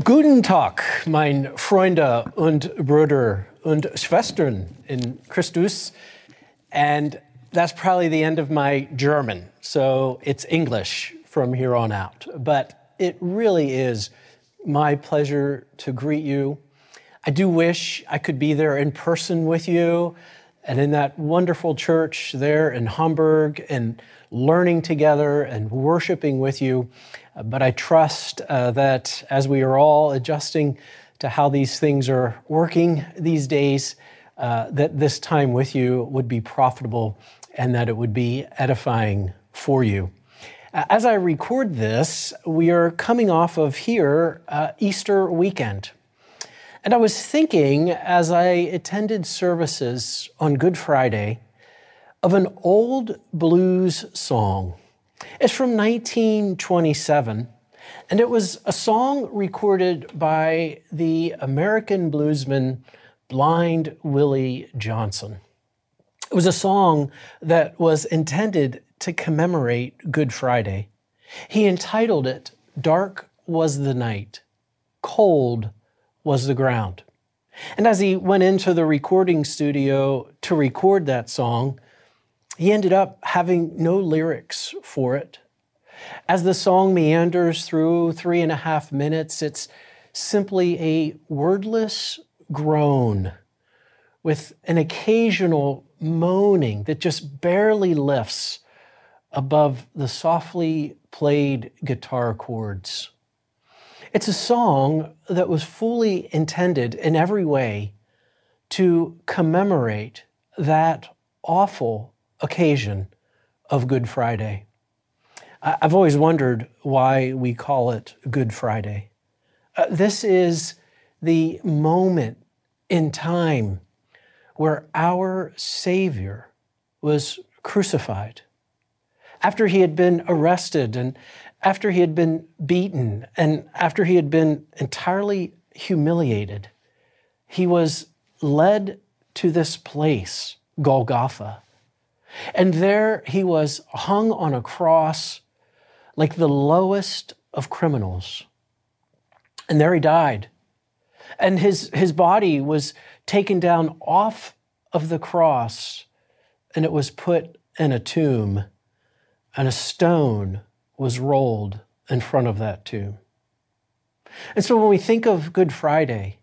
Guten Tag, mein Freunde und Brüder und Schwestern in Christus. And that's probably the end of my German, so it's English from here on out. But it really is my pleasure to greet you. I do wish I could be there in person with you and in that wonderful church there in Hamburg and learning together and worshiping with you. But I trust uh, that as we are all adjusting to how these things are working these days, uh, that this time with you would be profitable and that it would be edifying for you. As I record this, we are coming off of here uh, Easter weekend. And I was thinking as I attended services on Good Friday of an old blues song. It's from 1927, and it was a song recorded by the American bluesman Blind Willie Johnson. It was a song that was intended to commemorate Good Friday. He entitled it Dark Was the Night, Cold Was the Ground. And as he went into the recording studio to record that song, he ended up having no lyrics for it. As the song meanders through three and a half minutes, it's simply a wordless groan with an occasional moaning that just barely lifts above the softly played guitar chords. It's a song that was fully intended in every way to commemorate that awful occasion of Good Friday. I've always wondered why we call it Good Friday. Uh, this is the moment in time where our Savior was crucified. After he had been arrested and after he had been beaten and after he had been entirely humiliated, he was led to this place, Golgotha, and there he was hung on a cross like the lowest of criminals. And there he died. And his, his body was taken down off of the cross and it was put in a tomb, and a stone was rolled in front of that tomb. And so when we think of Good Friday,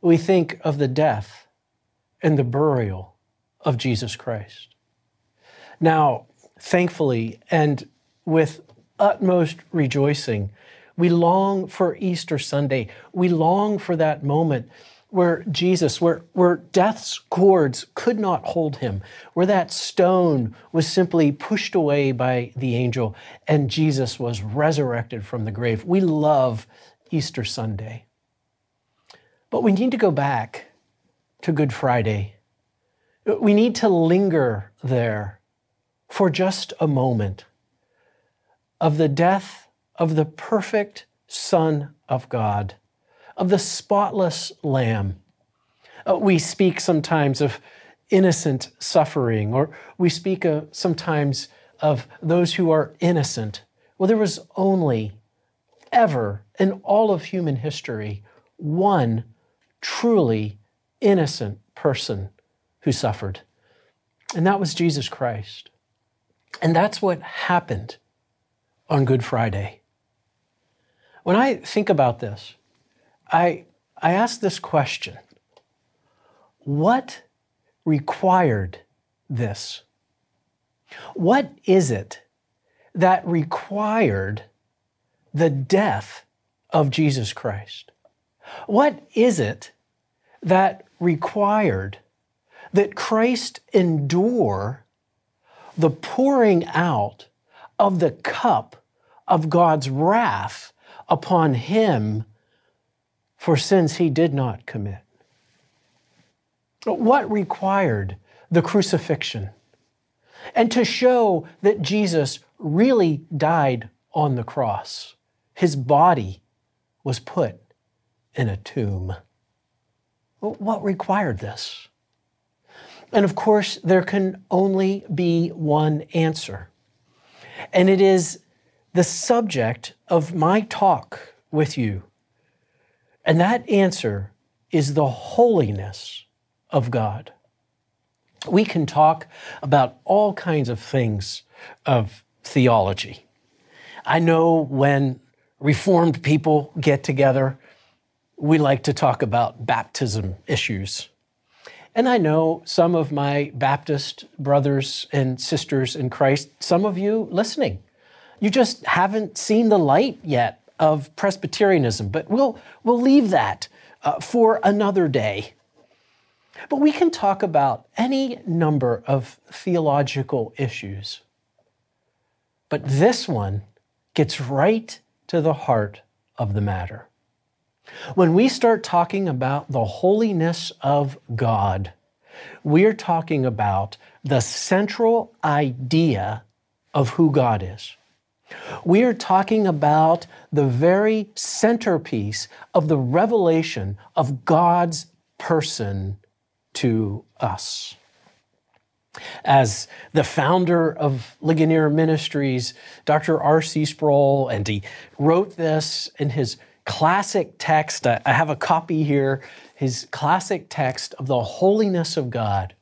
we think of the death and the burial of Jesus Christ. Now, thankfully, and with utmost rejoicing, we long for Easter Sunday. We long for that moment where Jesus, where, where death's cords could not hold him, where that stone was simply pushed away by the angel and Jesus was resurrected from the grave. We love Easter Sunday. But we need to go back to Good Friday. We need to linger there for just a moment of the death of the perfect Son of God, of the spotless Lamb. Uh, we speak sometimes of innocent suffering, or we speak uh, sometimes of those who are innocent. Well, there was only ever in all of human history one truly innocent person who suffered, and that was Jesus Christ. And that's what happened on Good Friday. When I think about this, I, I ask this question What required this? What is it that required the death of Jesus Christ? What is it that required that Christ endure the pouring out of the cup of God's wrath upon him for sins he did not commit. What required the crucifixion? And to show that Jesus really died on the cross, his body was put in a tomb. What required this? And of course, there can only be one answer. And it is the subject of my talk with you And that answer is the holiness of God. We can talk about all kinds of things of theology. I know when Reformed people get together, we like to talk about baptism issues. And I know some of my Baptist brothers and sisters in Christ, some of you listening, you just haven't seen the light yet of Presbyterianism, but we'll, we'll leave that uh, for another day. But we can talk about any number of theological issues. But this one gets right to the heart of the matter. When we start talking about the holiness of God, we're talking about the central idea of who God is. We are talking about the very centerpiece of the revelation of God's person to us. As the founder of Ligonier Ministries, Dr. R.C. Sproul, and he wrote this in his classic text. I have a copy here, his classic text of the holiness of God.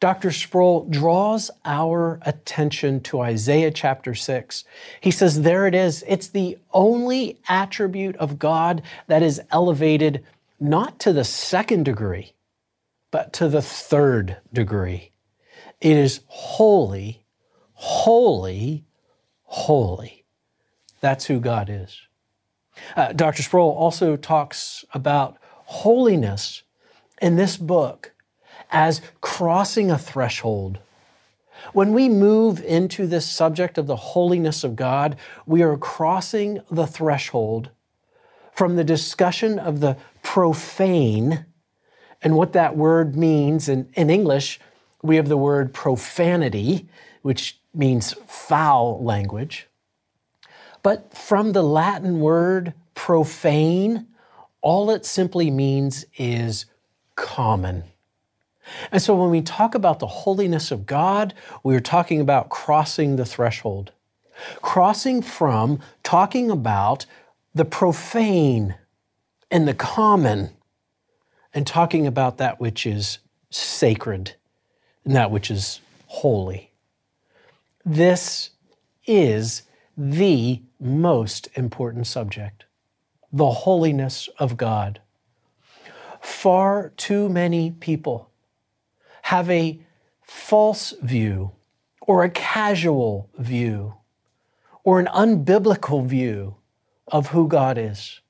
Dr. Sproul draws our attention to Isaiah chapter 6. He says, There it is. It's the only attribute of God that is elevated not to the second degree, but to the third degree. It is holy, holy, holy. That's who God is. Uh, Dr. Sproul also talks about holiness in this book as crossing a threshold. When we move into this subject of the holiness of God, we are crossing the threshold from the discussion of the profane and what that word means. In, in English, we have the word profanity, which means foul language. But from the Latin word profane, all it simply means is common. And so when we talk about the holiness of God, we're talking about crossing the threshold. Crossing from talking about the profane and the common and talking about that which is sacred and that which is holy. This is the most important subject the holiness of God. Far too many people have a false view or a casual view or an unbiblical view of who God is.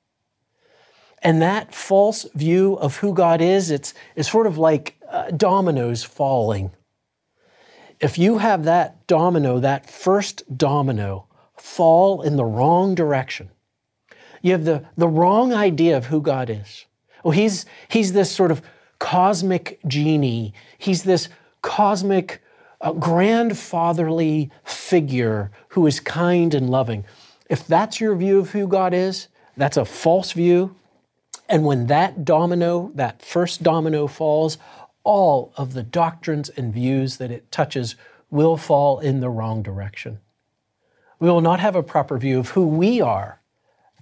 And that false view of who God is, it's, it's sort of like uh, dominoes falling. If you have that domino, that first domino, fall in the wrong direction, you have the, the wrong idea of who God is. Well, he's, he's this sort of cosmic genie. He's this cosmic, uh, grandfatherly figure who is kind and loving. If that's your view of who God is, that's a false view. And when that domino, that first domino falls, all of the doctrines and views that it touches will fall in the wrong direction. We will not have a proper view of who we are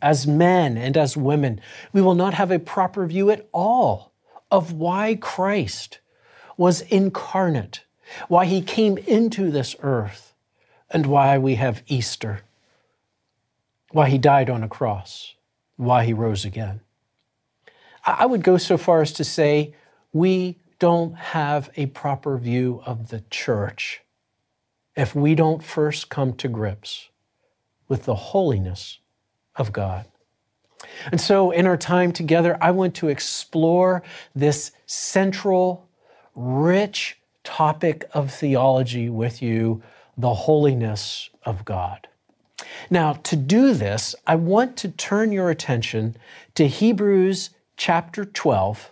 as men and as women. We will not have a proper view at all of why Christ was incarnate, why he came into this earth, and why we have Easter, why he died on a cross, why he rose again. I would go so far as to say we don't have a proper view of the church if we don't first come to grips with the holiness of God. And so, in our time together, I want to explore this central, rich topic of theology with you the holiness of God. Now, to do this, I want to turn your attention to Hebrews chapter 12,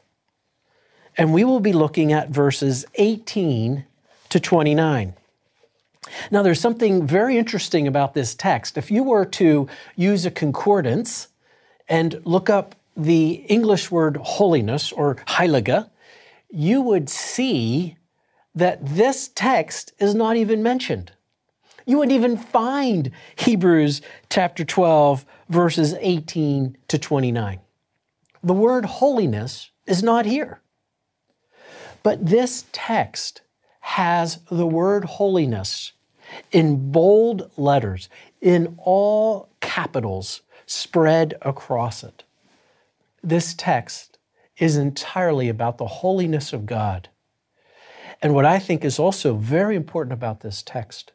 and we will be looking at verses 18 to 29. Now, there's something very interesting about this text. If you were to use a concordance and look up the English word holiness or heilige, you would see that this text is not even mentioned. You wouldn't even find Hebrews chapter 12, verses 18 to 29. the word holiness is not here. But this text has the word holiness in bold letters, in all capitals, spread across it. This text is entirely about the holiness of God. And what I think is also very important about this text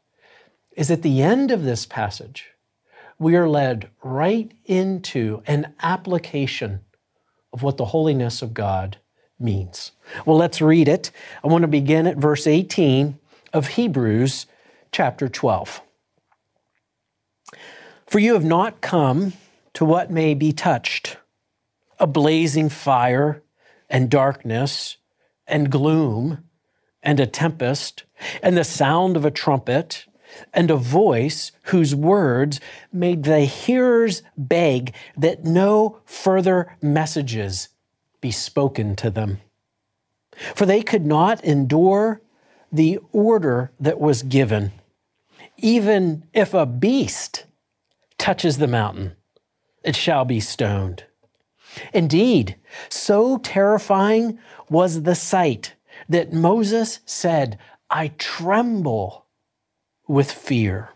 is at the end of this passage, we are led right into an application of what the holiness of God means. Well, let's read it. I want to begin at verse 18 of Hebrews chapter 12. For you have not come to what may be touched a blazing fire and darkness and gloom and a tempest and the sound of a trumpet and a voice whose words made the hearers beg that no further messages be spoken to them. For they could not endure the order that was given. Even if a beast touches the mountain, it shall be stoned. Indeed, so terrifying was the sight that Moses said, I tremble with fear.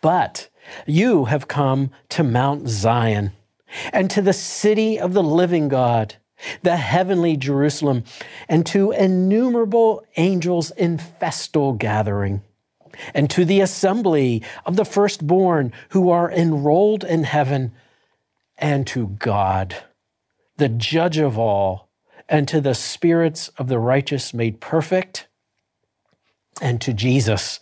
But you have come to Mount Zion and to the city of the living God, the heavenly Jerusalem, and to innumerable angels in festal gathering, and to the assembly of the firstborn who are enrolled in heaven, and to God, the judge of all, and to the spirits of the righteous made perfect, and to Jesus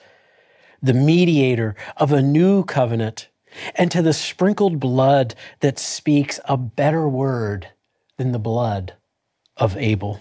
the mediator of a new covenant, and to the sprinkled blood that speaks a better word than the blood of Abel.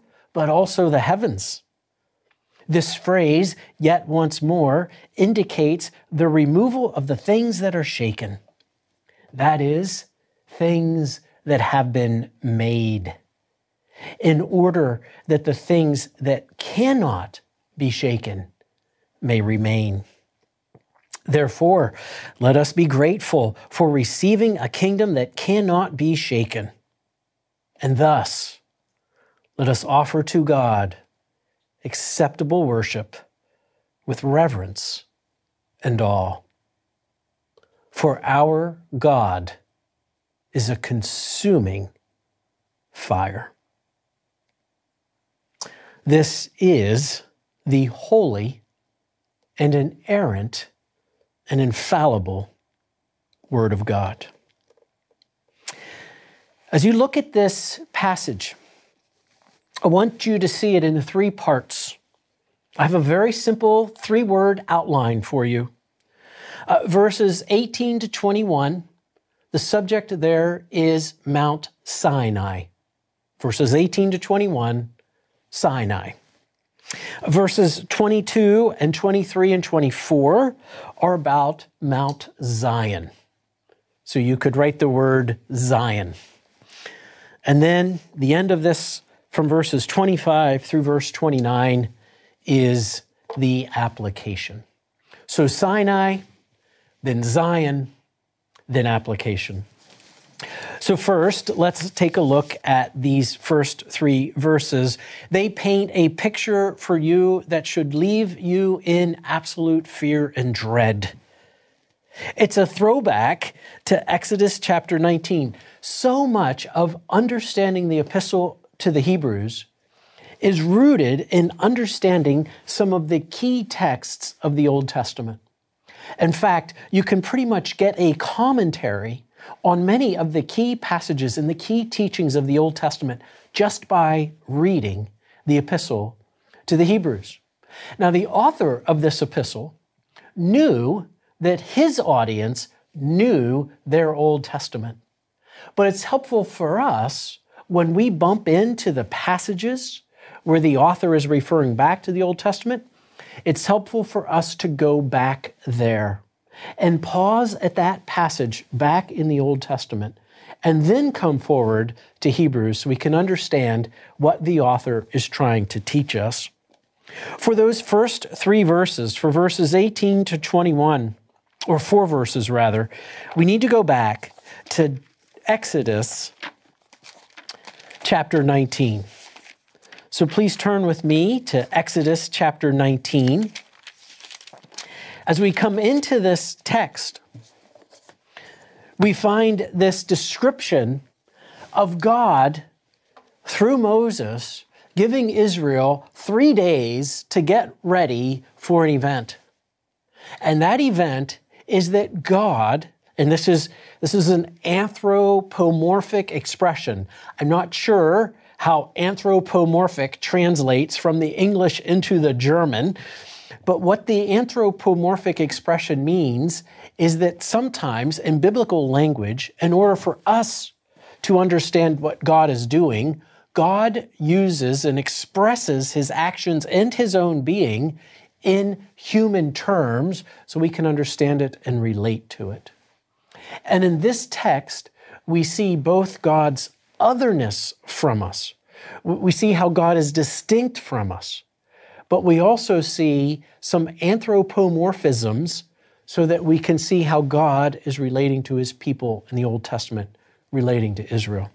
but also the heavens. This phrase, yet once more, indicates the removal of the things that are shaken. That is, things that have been made, in order that the things that cannot be shaken may remain. Therefore, let us be grateful for receiving a kingdom that cannot be shaken. And thus, let us offer to God acceptable worship with reverence and awe. For our God is a consuming fire. This is the holy and inerrant and infallible Word of God. As you look at this passage, I want you to see it in three parts. I have a very simple three word outline for you. Uh, verses 18 to 21, the subject there is Mount Sinai. Verses 18 to 21, Sinai. Verses 22 and 23 and 24 are about Mount Zion. So you could write the word Zion. And then the end of this, from verses 25 through verse 29, is the application. So Sinai, then Zion, then application. So, first, let's take a look at these first three verses. They paint a picture for you that should leave you in absolute fear and dread. It's a throwback to Exodus chapter 19. So much of understanding the epistle to the Hebrews is rooted in understanding some of the key texts of the Old Testament. In fact, you can pretty much get a commentary on many of the key passages and the key teachings of the Old Testament just by reading the epistle to the Hebrews. Now, the author of this epistle knew that his audience knew their Old Testament. But it's helpful for us when we bump into the passages where the author is referring back to the Old Testament. It's helpful for us to go back there and pause at that passage back in the Old Testament and then come forward to Hebrews so we can understand what the author is trying to teach us. For those first three verses, for verses 18 to 21, or four verses rather, we need to go back to Exodus chapter 19. So please turn with me to Exodus chapter 19. As we come into this text, we find this description of God through Moses giving Israel three days to get ready for an event. And that event is that God, and this is, this is an anthropomorphic expression. I'm not sure how anthropomorphic translates from the English into the German, but what the anthropomorphic expression means is that sometimes in biblical language, in order for us to understand what God is doing, God uses and expresses his actions and his own being in human terms so we can understand it and relate to it. And in this text, we see both God's otherness from us. We see how God is distinct from us. But we also see some anthropomorphisms so that we can see how God is relating to his people in the Old Testament, relating to Israel.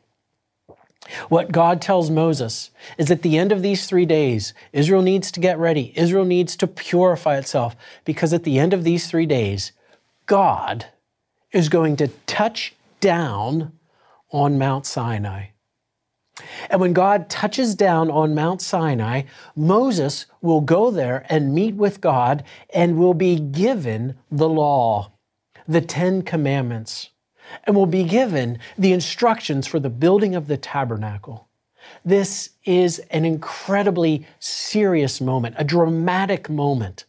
What God tells Moses is at the end of these three days, Israel needs to get ready. Israel needs to purify itself because at the end of these three days, God is going to touch down on Mount Sinai. And when God touches down on Mount Sinai, Moses will go there and meet with God and will be given the law, the Ten Commandments and will be given the instructions for the building of the tabernacle. This is an incredibly serious moment, a dramatic moment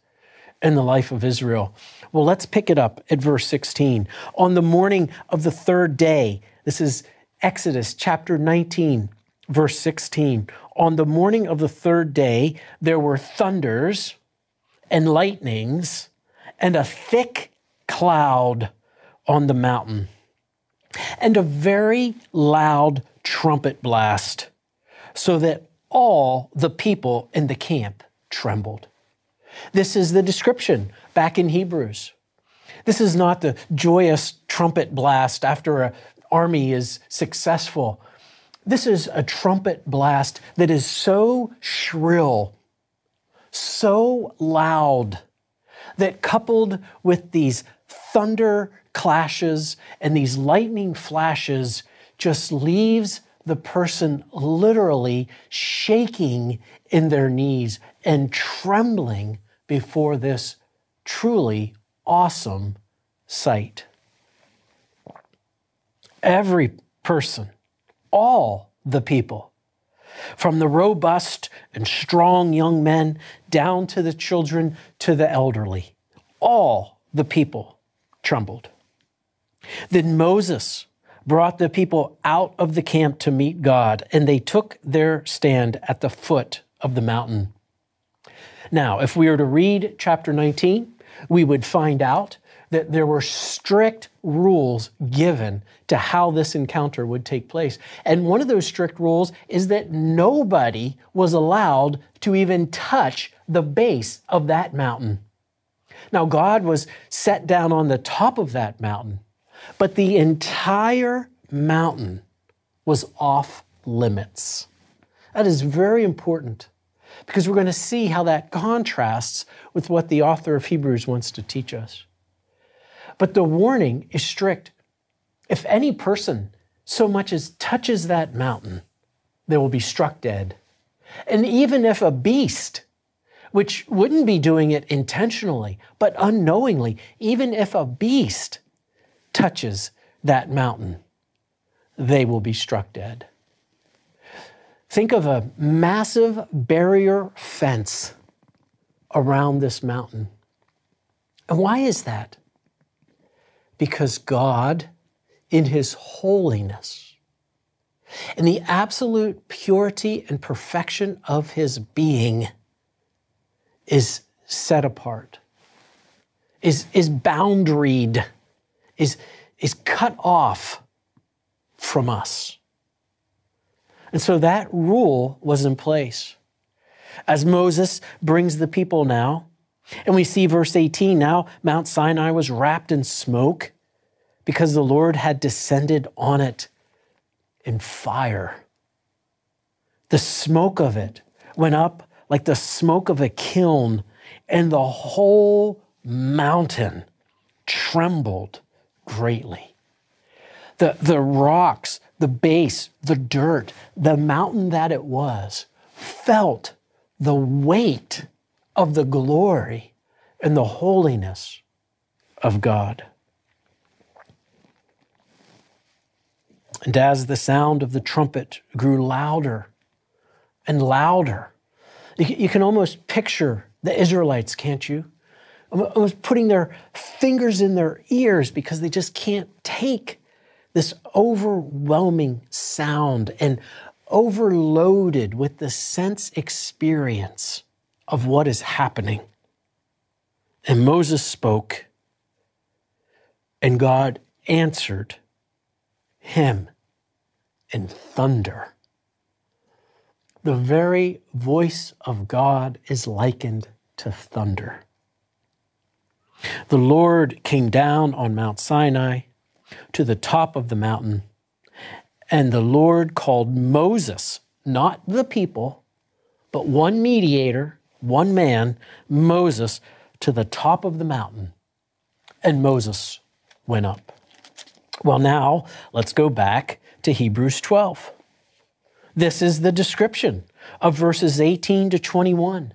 in the life of Israel. Well, let's pick it up at verse 16. On the morning of the third day, this is Exodus chapter 19, verse 16. On the morning of the third day, there were thunders and lightnings and a thick cloud on the mountain and a very loud trumpet blast, so that all the people in the camp trembled. This is the description back in Hebrews. This is not the joyous trumpet blast after an army is successful. This is a trumpet blast that is so shrill, so loud, that coupled with these thunder clashes and these lightning flashes just leaves the person literally shaking in their knees and trembling before this truly awesome sight. Every person, all the people, from the robust and strong young men down to the children to the elderly, all the people trembled. Then Moses brought the people out of the camp to meet God, and they took their stand at the foot of the mountain. Now, if we were to read chapter 19, we would find out that there were strict rules given to how this encounter would take place. And one of those strict rules is that nobody was allowed to even touch the base of that mountain. Now, God was set down on the top of that mountain, but the entire mountain was off limits. That is very important because we're going to see how that contrasts with what the author of Hebrews wants to teach us. But the warning is strict. If any person so much as touches that mountain, they will be struck dead. And even if a beast, which wouldn't be doing it intentionally, but unknowingly, even if a beast touches that mountain, they will be struck dead. Think of a massive barrier fence around this mountain. And why is that? Because God in his holiness. in the absolute purity and perfection of his being is set apart, is, is boundaried, is, is cut off from us. And so that rule was in place. As Moses brings the people now, and we see verse 18 now Mount Sinai was wrapped in smoke because the Lord had descended on it in fire. The smoke of it went up like the smoke of a kiln, and the whole mountain trembled greatly. The, the rocks, the base, the dirt, the mountain that it was, felt the weight of the glory and the holiness of God. And as the sound of the trumpet grew louder and louder, you can almost picture the Israelites, can't you? Almost putting their fingers in their ears because they just can't take this overwhelming sound and overloaded with the sense experience of what is happening. And Moses spoke, and God answered him in thunder. The very voice of God is likened to thunder. The Lord came down on Mount Sinai to the top of the mountain, and the Lord called Moses, not the people, but one mediator one man, Moses, to the top of the mountain, and Moses went up. Well, now let's go back to Hebrews 12. This is the description of verses 18 to 21.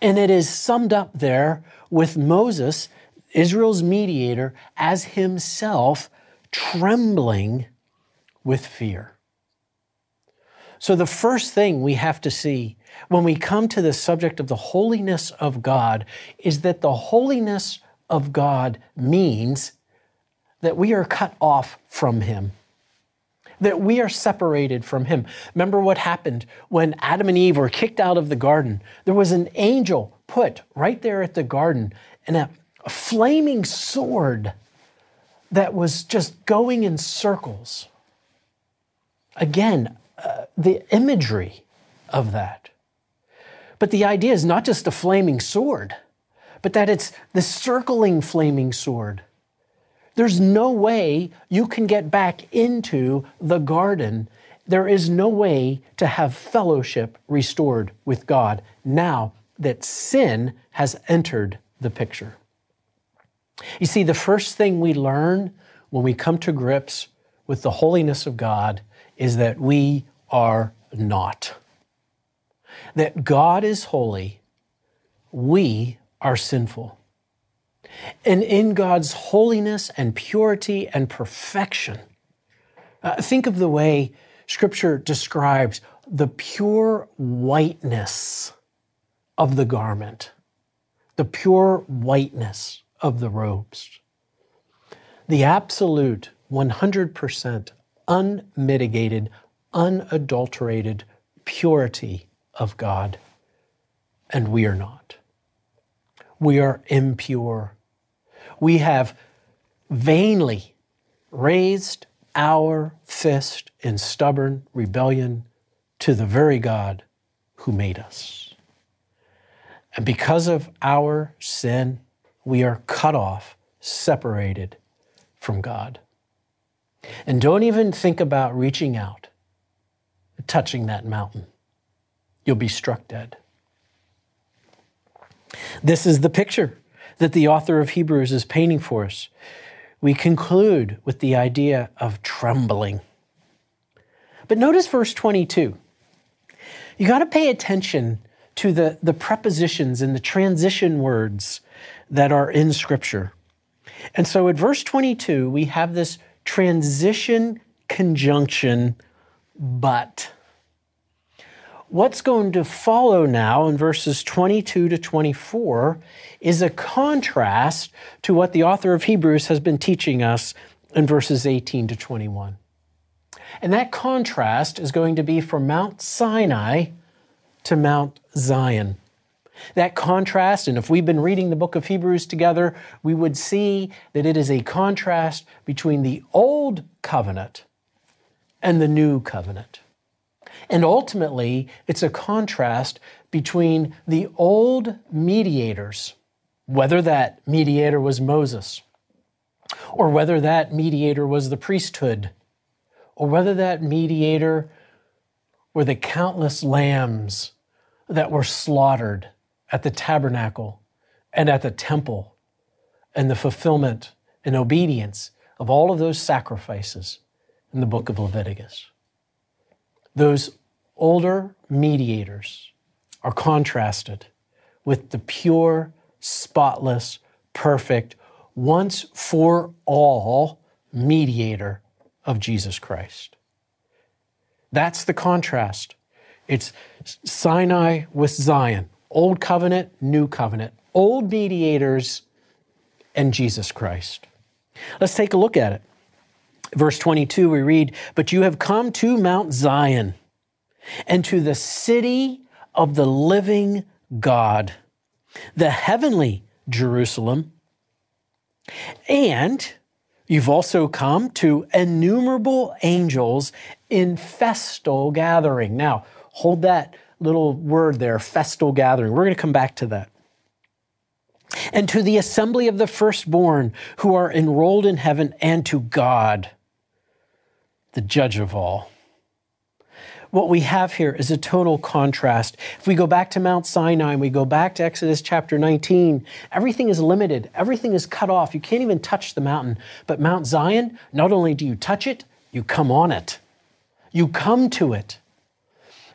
And it is summed up there with Moses, Israel's mediator, as himself trembling with fear. So, the first thing we have to see when we come to the subject of the holiness of God is that the holiness of God means that we are cut off from Him, that we are separated from Him. Remember what happened when Adam and Eve were kicked out of the garden? There was an angel put right there at the garden and a, a flaming sword that was just going in circles. Again, uh, the imagery of that. But the idea is not just a flaming sword, but that it's the circling flaming sword. There's no way you can get back into the garden. There is no way to have fellowship restored with God now that sin has entered the picture. You see, the first thing we learn when we come to grips with the holiness of God is that we are not. That God is holy, we are sinful. And in God's holiness and purity and perfection, uh, think of the way Scripture describes the pure whiteness of the garment, the pure whiteness of the robes, the absolute 100% unmitigated, unadulterated purity of God, and we are not. We are impure. We have vainly raised our fist in stubborn rebellion to the very God who made us. And because of our sin, we are cut off, separated from God. And don't even think about reaching out, touching that mountain you'll be struck dead. This is the picture that the author of Hebrews is painting for us. We conclude with the idea of trembling. But notice verse 22. You got to pay attention to the, the prepositions and the transition words that are in Scripture. And so at verse 22, we have this transition conjunction, but. What's going to follow now in verses 22 to 24 is a contrast to what the author of Hebrews has been teaching us in verses 18 to 21. And that contrast is going to be from Mount Sinai to Mount Zion. That contrast, and if we've been reading the book of Hebrews together, we would see that it is a contrast between the old covenant and the new covenant. And ultimately, it's a contrast between the old mediators, whether that mediator was Moses, or whether that mediator was the priesthood, or whether that mediator were the countless lambs that were slaughtered at the tabernacle and at the temple and the fulfillment and obedience of all of those sacrifices in the book of Leviticus. Those older mediators are contrasted with the pure, spotless, perfect, once for all mediator of Jesus Christ. That's the contrast. It's Sinai with Zion, Old Covenant, New Covenant, old mediators, and Jesus Christ. Let's take a look at it. Verse 22, we read, But you have come to Mount Zion and to the city of the living God, the heavenly Jerusalem, and you've also come to innumerable angels in festal gathering. Now, hold that little word there, festal gathering. We're going to come back to that. And to the assembly of the firstborn who are enrolled in heaven, and to God, the judge of all. What we have here is a total contrast. If we go back to Mount Sinai and we go back to Exodus chapter 19, everything is limited, everything is cut off. You can't even touch the mountain. But Mount Zion, not only do you touch it, you come on it, you come to it.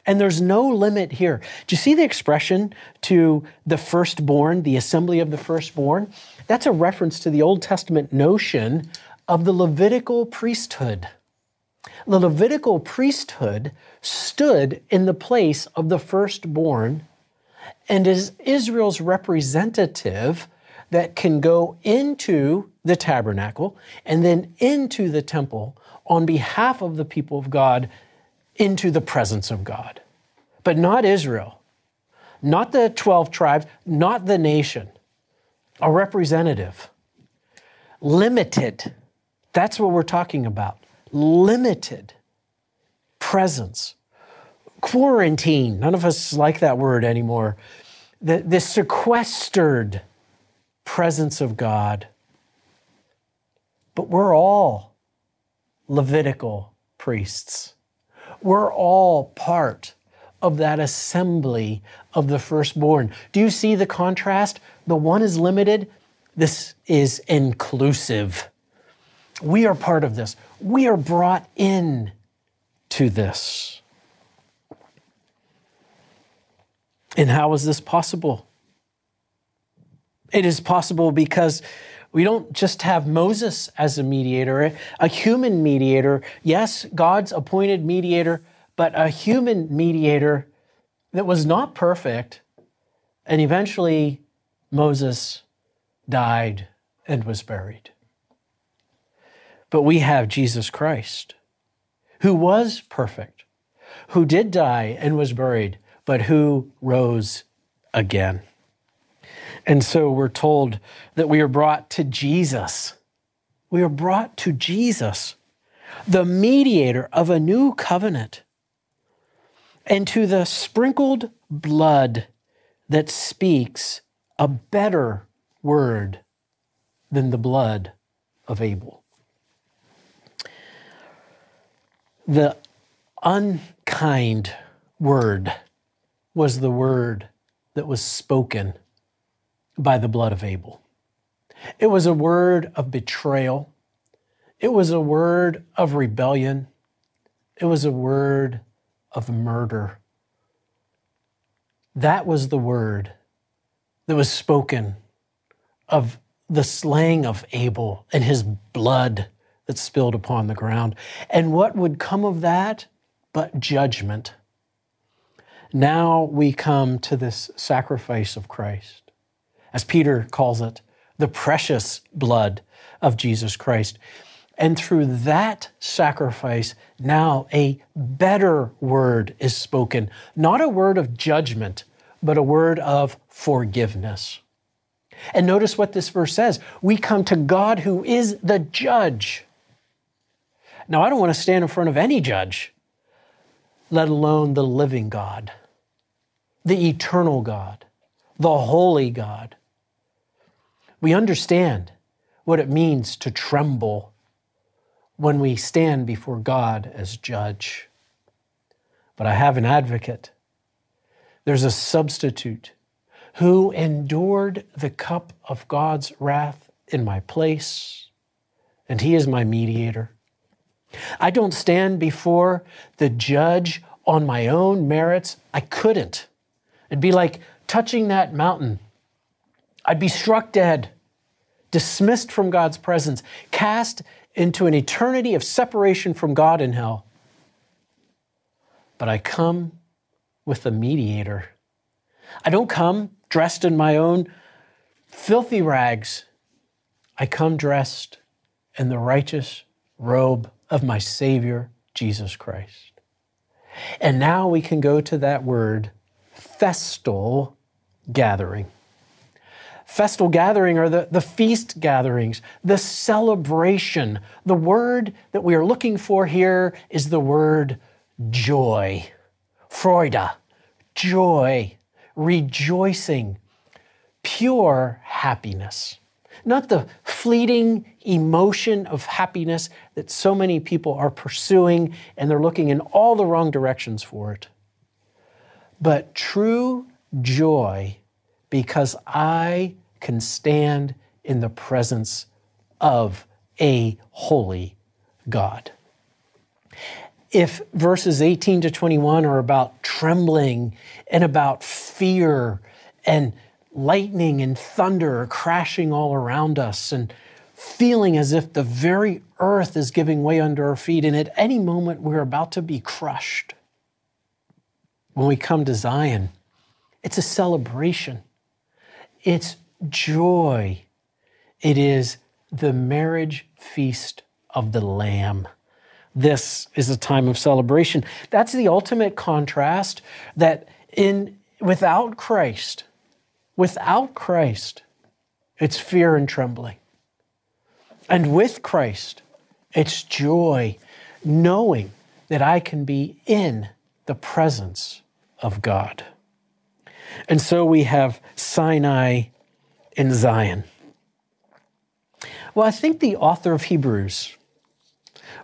And there's no limit here. Do you see the expression to the firstborn, the assembly of the firstborn? That's a reference to the Old Testament notion of the Levitical priesthood. The Levitical priesthood stood in the place of the firstborn and is Israel's representative that can go into the tabernacle and then into the temple on behalf of the people of God into the presence of God. But not Israel, not the 12 tribes, not the nation, a representative, limited. That's what we're talking about. Limited presence. Quarantine, none of us like that word anymore. The, the sequestered presence of God. But we're all Levitical priests. We're all part of that assembly of the firstborn. Do you see the contrast? The one is limited, this is inclusive. We are part of this. We are brought in to this. And how is this possible? It is possible because we don't just have Moses as a mediator, a human mediator. Yes, God's appointed mediator, but a human mediator that was not perfect. And eventually, Moses died and was buried. But we have Jesus Christ, who was perfect, who did die and was buried, but who rose again. And so we're told that we are brought to Jesus. We are brought to Jesus, the mediator of a new covenant and to the sprinkled blood that speaks a better word than the blood of Abel. The unkind word was the word that was spoken by the blood of Abel. It was a word of betrayal. It was a word of rebellion. It was a word of murder. That was the word that was spoken of the slaying of Abel and his blood that spilled upon the ground. And what would come of that but judgment? Now we come to this sacrifice of Christ, as Peter calls it, the precious blood of Jesus Christ. And through that sacrifice, now a better word is spoken, not a word of judgment, but a word of forgiveness. And notice what this verse says we come to God who is the judge. Now, I don't want to stand in front of any judge, let alone the living God, the eternal God, the holy God. We understand what it means to tremble when we stand before God as judge. But I have an advocate. There's a substitute who endured the cup of God's wrath in my place, and he is my mediator. I don't stand before the judge on my own merits. I couldn't. It'd be like touching that mountain. I'd be struck dead, dismissed from God's presence, cast into an eternity of separation from God in hell. But I come with a mediator. I don't come dressed in my own filthy rags. I come dressed in the righteous robe of my Savior, Jesus Christ. And now we can go to that word, festal gathering. Festal gathering or the, the feast gatherings, the celebration. The word that we are looking for here is the word joy. Freude, joy rejoicing, pure happiness. Not the fleeting emotion of happiness that so many people are pursuing and they're looking in all the wrong directions for it, but true joy because I can stand in the presence of a holy God if verses 18 to 21 are about trembling and about fear and lightning and thunder crashing all around us and feeling as if the very earth is giving way under our feet, and at any moment we're about to be crushed. When we come to Zion, it's a celebration, it's joy, it is the marriage feast of the Lamb this is a time of celebration. That's the ultimate contrast that in without Christ, without Christ, it's fear and trembling. And with Christ, it's joy, knowing that I can be in the presence of God. And so we have Sinai in Zion. Well, I think the author of Hebrews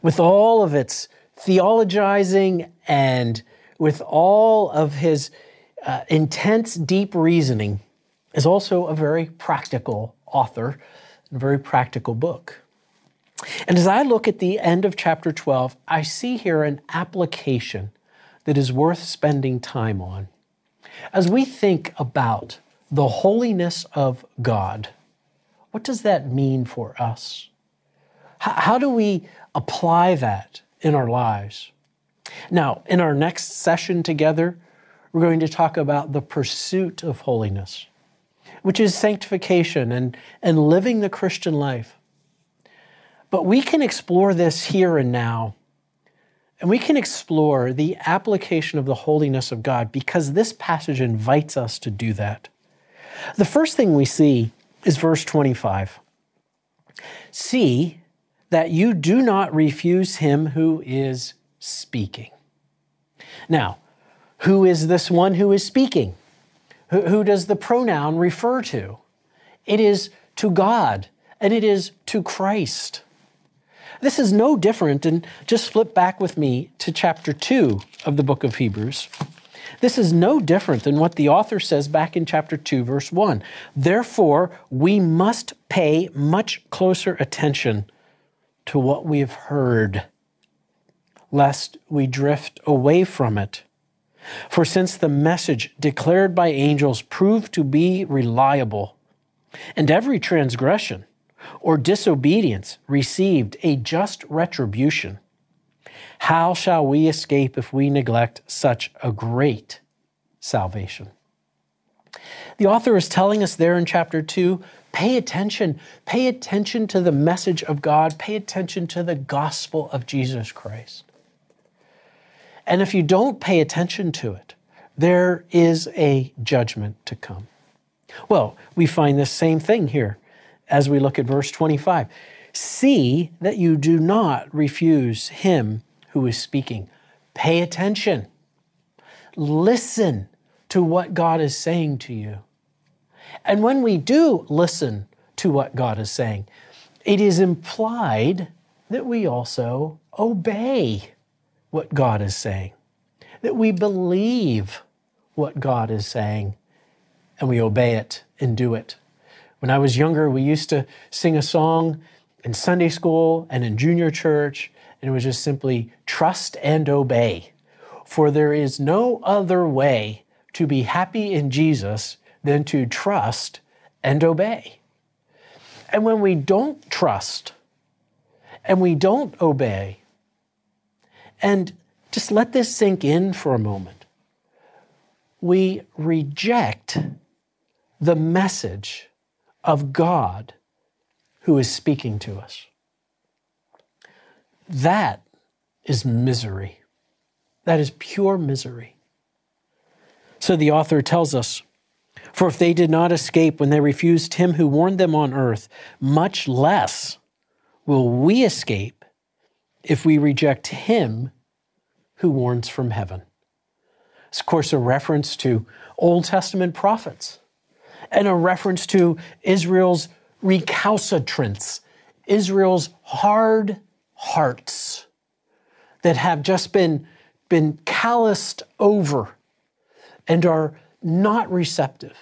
with all of its theologizing and with all of his uh, intense, deep reasoning, is also a very practical author, a very practical book. And as I look at the end of chapter 12, I see here an application that is worth spending time on. As we think about the holiness of God, what does that mean for us? How, do we apply that in our lives. Now, in our next session together, we're going to talk about the pursuit of holiness, which is sanctification and, and living the Christian life. But we can explore this here and now, and we can explore the application of the holiness of God because this passage invites us to do that. The first thing we see is verse 25. See that you do not refuse him who is speaking. Now, who is this one who is speaking? Who, who, does the pronoun refer to? It is to God and it is to Christ. This is no different, and just flip back with me to chapter 2 of the book of Hebrews. This is no different than what the author says back in chapter 2, verse 1. Therefore, we must pay much closer attention to what we have heard, lest we drift away from it. For since the message declared by angels proved to be reliable, and every transgression or disobedience received a just retribution, how shall we escape if we neglect such a great salvation? The author is telling us there in chapter 2 Pay attention. Pay attention to the message of God. Pay attention to the gospel of Jesus Christ. And if you don't pay attention to it, there is a judgment to come. Well, we find the same thing here as we look at verse 25. See that you do not refuse him who is speaking. Pay attention. Listen to what God is saying to you. And when we do listen to what God is saying, it is implied that we also obey what God is saying, that we believe what God is saying, and we obey it and do it. When I was younger, we used to sing a song in Sunday school and in junior church, and it was just simply trust and obey. For there is no other way to be happy in Jesus than to trust and obey. And when we don't trust and we don't obey, and just let this sink in for a moment, we reject the message of God who is speaking to us. That is misery. That is pure misery. So the author tells us For if they did not escape when they refused him who warned them on earth, much less will we escape if we reject him who warns from heaven. It's, of course, a reference to Old Testament prophets and a reference to Israel's recalcitrance, Israel's hard hearts that have just been, been calloused over and are not receptive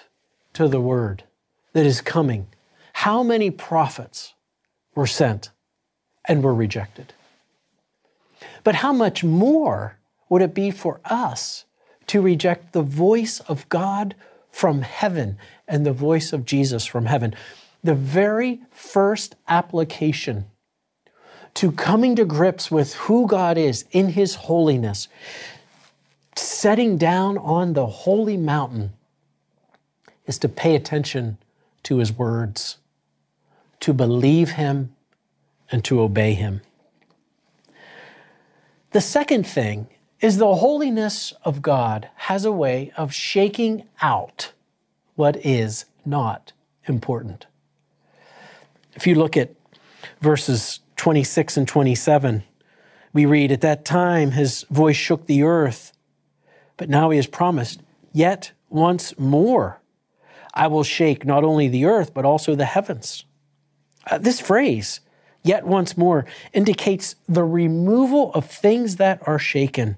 to the word that is coming. How many prophets were sent and were rejected? But how much more would it be for us to reject the voice of God from heaven and the voice of Jesus from heaven? The very first application to coming to grips with who God is in His holiness setting down on the holy mountain is to pay attention to his words, to believe him, and to obey him. The second thing is the holiness of God has a way of shaking out what is not important. If you look at verses 26 and 27, we read, At that time his voice shook the earth but now he has promised, Yet once more I will shake not only the earth, but also the heavens. Uh, this phrase, yet once more, indicates the removal of things that are shaken.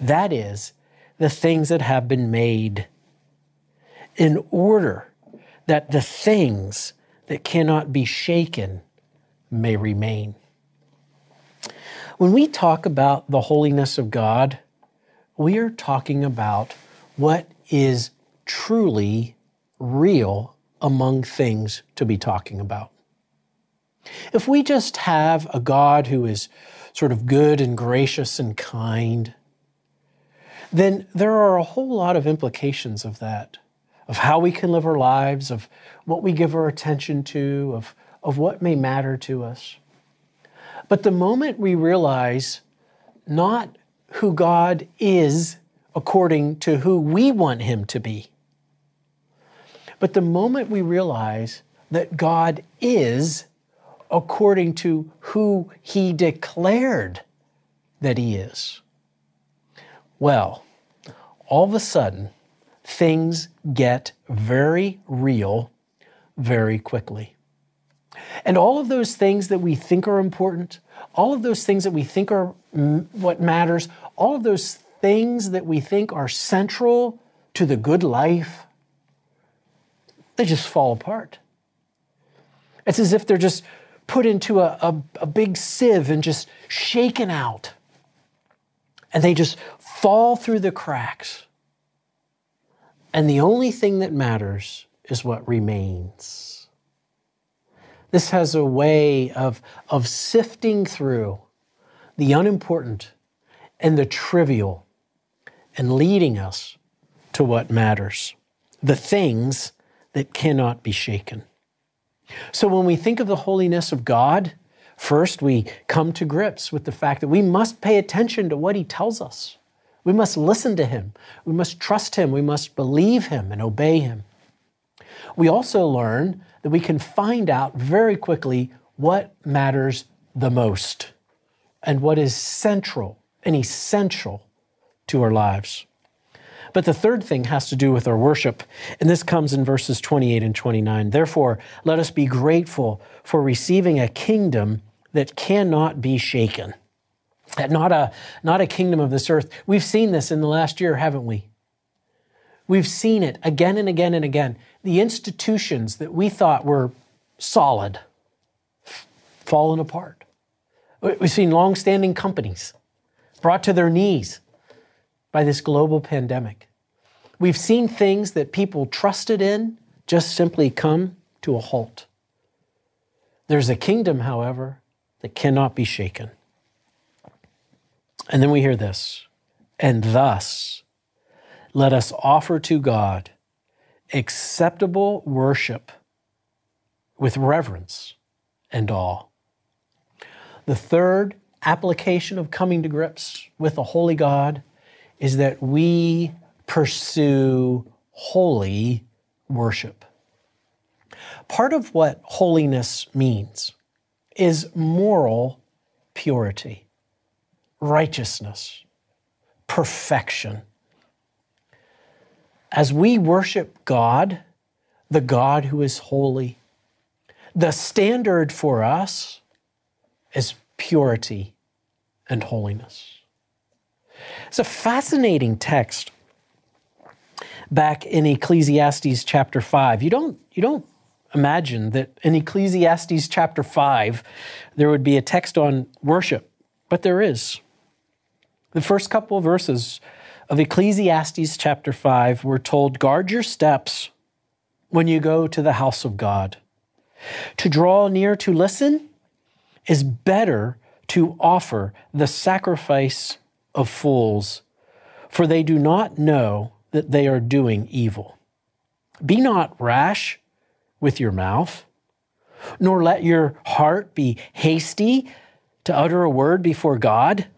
That is, the things that have been made, in order that the things that cannot be shaken may remain. When we talk about the holiness of God, we are talking about what is truly real among things to be talking about. If we just have a God who is sort of good and gracious and kind, then there are a whole lot of implications of that, of how we can live our lives, of what we give our attention to, of, of what may matter to us. But the moment we realize not who God is according to who we want Him to be. But the moment we realize that God is according to who He declared that He is, well, all of a sudden, things get very real very quickly. And all of those things that we think are important, all of those things that we think are what matters, all of those things that we think are central to the good life, they just fall apart. It's as if they're just put into a, a, a, big sieve and just shaken out. And they just fall through the cracks. And the only thing that matters is what remains. This has a way of, of sifting through the unimportant and the trivial and leading us to what matters, the things that cannot be shaken. So when we think of the holiness of God, first we come to grips with the fact that we must pay attention to what He tells us. We must listen to Him. We must trust Him. We must believe Him and obey Him. We also learn that we can find out very quickly what matters the most and what is central and essential to our lives. But the third thing has to do with our worship, and this comes in verses 28 and 29. Therefore, let us be grateful for receiving a kingdom that cannot be shaken. That not a, not a kingdom of this earth. We've seen this in the last year, haven't we? We've seen it again and again and again. The institutions that we thought were solid, fallen apart. We've seen long-standing companies brought to their knees by this global pandemic. We've seen things that people trusted in just simply come to a halt. There's a kingdom, however, that cannot be shaken. And then we hear this, and thus let us offer to God acceptable worship with reverence and awe. The third application of coming to grips with a holy God is that we pursue holy worship. Part of what holiness means is moral purity, righteousness, perfection. As we worship God, the God who is holy, the standard for us is purity and holiness. It's a fascinating text back in Ecclesiastes chapter 5. You don't, you don't imagine that in Ecclesiastes chapter 5 there would be a text on worship, but there is. The first couple of verses of Ecclesiastes chapter 5 we're told, Guard your steps when you go to the house of God. To draw near to listen is better to offer the sacrifice of fools, for they do not know that they are doing evil. Be not rash with your mouth, nor let your heart be hasty to utter a word before God.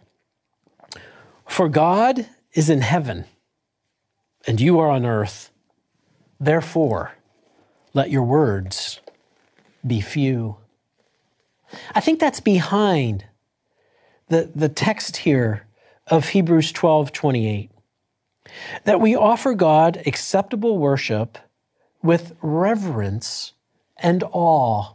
For God is in heaven, and you are on earth. Therefore, let your words be few. I think that's behind the, the text here of Hebrews 12 28. That we offer God acceptable worship with reverence and awe.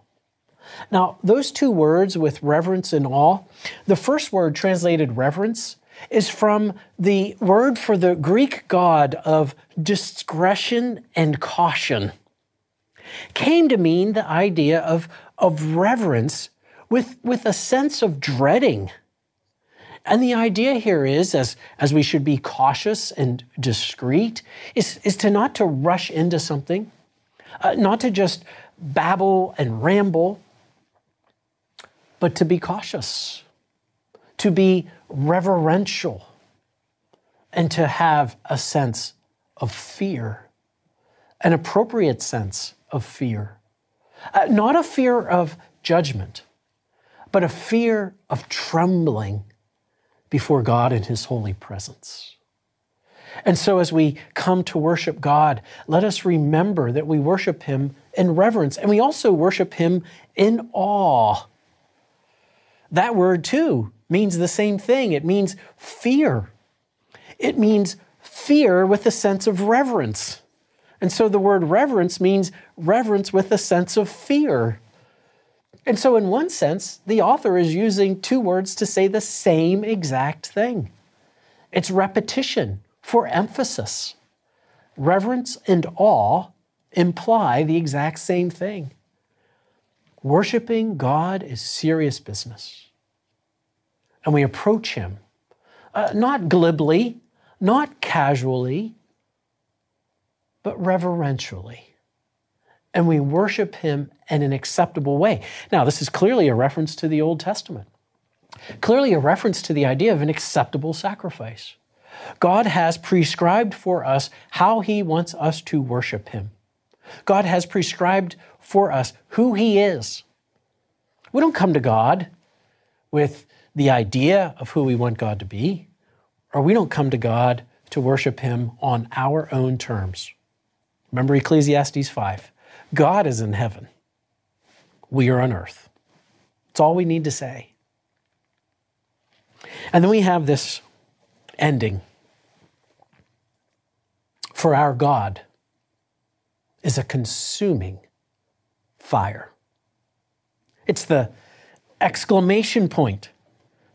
Now, those two words with reverence and awe, the first word translated reverence is from the word for the Greek god of discretion and caution. Came to mean the idea of, of reverence with, with a sense of dreading and the idea here is, as, as we should be cautious and discreet, is, is to not to rush into something, uh, not to just babble and ramble, but to be cautious, to be reverential, and to have a sense of fear, an appropriate sense of fear. Uh, not a fear of judgment, but a fear of trembling before God in His holy presence. And so, as we come to worship God, let us remember that we worship Him in reverence and we also worship Him in awe. That word, too, means the same thing it means fear. It means fear with a sense of reverence. And so, the word reverence means reverence with a sense of fear. And so, in one sense, the author is using two words to say the same exact thing it's repetition for emphasis. Reverence and awe imply the exact same thing. Worshiping God is serious business. And we approach Him uh, not glibly, not casually, but reverentially and we worship him in an acceptable way. Now, this is clearly a reference to the Old Testament, clearly a reference to the idea of an acceptable sacrifice. God has prescribed for us how he wants us to worship him. God has prescribed for us who He is. We don't come to God with the idea of who we want God to be, or we don't come to God to worship Him on our own terms. Remember Ecclesiastes 5 God is in heaven, we are on earth. It's all we need to say. And then we have this ending. For our God is a consuming fire. It's the exclamation point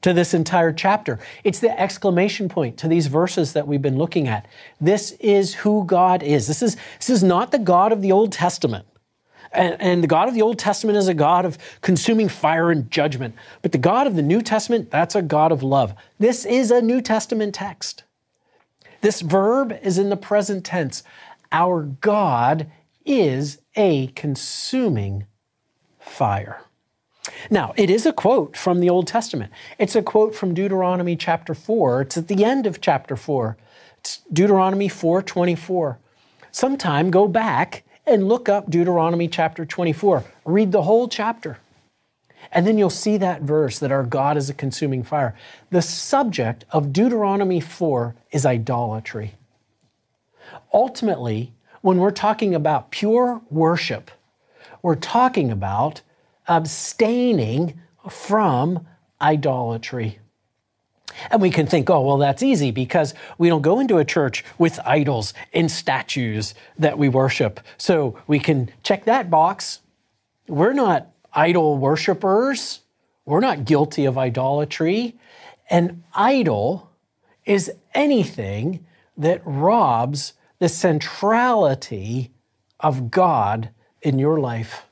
to this entire chapter. It's the exclamation point to these verses that we've been looking at. This is who God is. This is, this is not the God of the Old Testament. And, and, the God of the Old Testament is a God of consuming fire and judgment. But the God of the New Testament, that's a God of love. This is a New Testament text. This verb is in the present tense. Our God is a consuming fire. Now, it is a quote from the Old Testament. It's a quote from Deuteronomy chapter 4. It's at the end of chapter 4. It's Deuteronomy 4:24. Sometime go back and look up Deuteronomy chapter 24. Read the whole chapter. And then you'll see that verse that our God is a consuming fire. The subject of Deuteronomy 4 is idolatry. Ultimately, when we're talking about pure worship, we're talking about abstaining from idolatry. And we can think, oh, well, that's easy because we don't go into a church with idols and statues that we worship. So we can check that box. We're not idol worshippers. We're not guilty of idolatry. An idol is anything that robs the centrality of God in your life.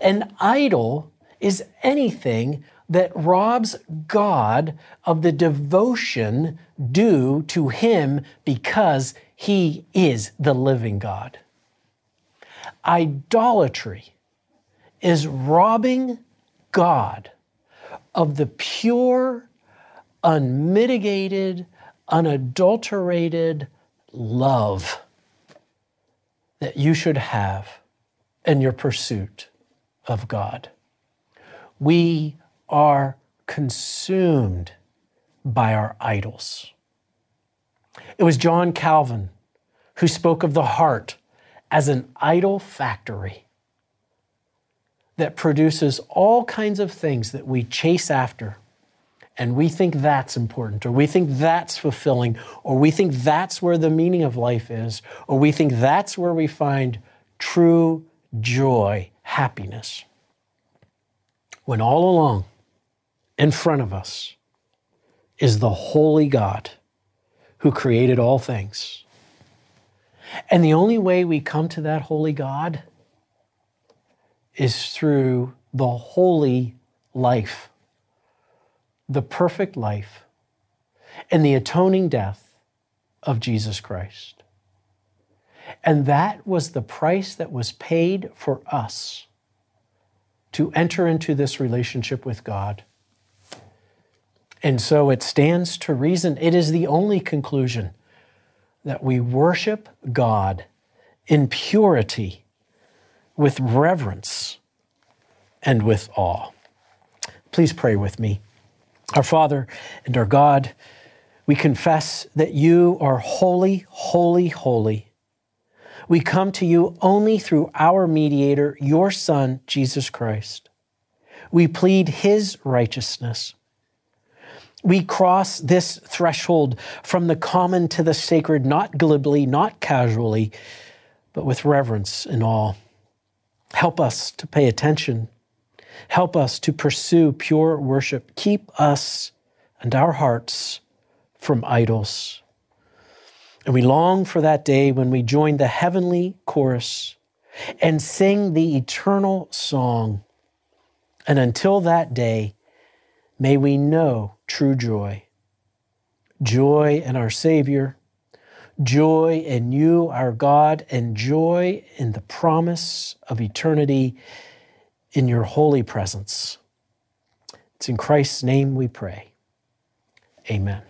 An idol is anything that robs God of the devotion due to Him because He is the living God. Idolatry is robbing God of the pure, unmitigated, unadulterated love that you should have in your pursuit of God. We are consumed by our idols. It was John Calvin who spoke of the heart as an idol factory that produces all kinds of things that we chase after. And we think that's important, or we think that's fulfilling, or we think that's where the meaning of life is, or we think that's where we find true joy, happiness. When all along, in front of us, is the holy God who created all things. And the only way we come to that holy God is through the holy life, the perfect life, and the atoning death of Jesus Christ. And that was the price that was paid for us to enter into this relationship with God. And so it stands to reason, it is the only conclusion that we worship God in purity, with reverence, and with awe. Please pray with me. Our Father and our God, we confess that you are holy, holy, holy. We come to you only through our mediator, your Son, Jesus Christ. We plead his righteousness. We cross this threshold from the common to the sacred, not glibly, not casually, but with reverence and awe. Help us to pay attention. Help us to pursue pure worship. Keep us and our hearts from idols. And we long for that day when we join the heavenly chorus and sing the eternal song. And until that day, may we know true joy joy in our Savior, joy in you, our God, and joy in the promise of eternity in your holy presence. It's in Christ's name we pray. Amen.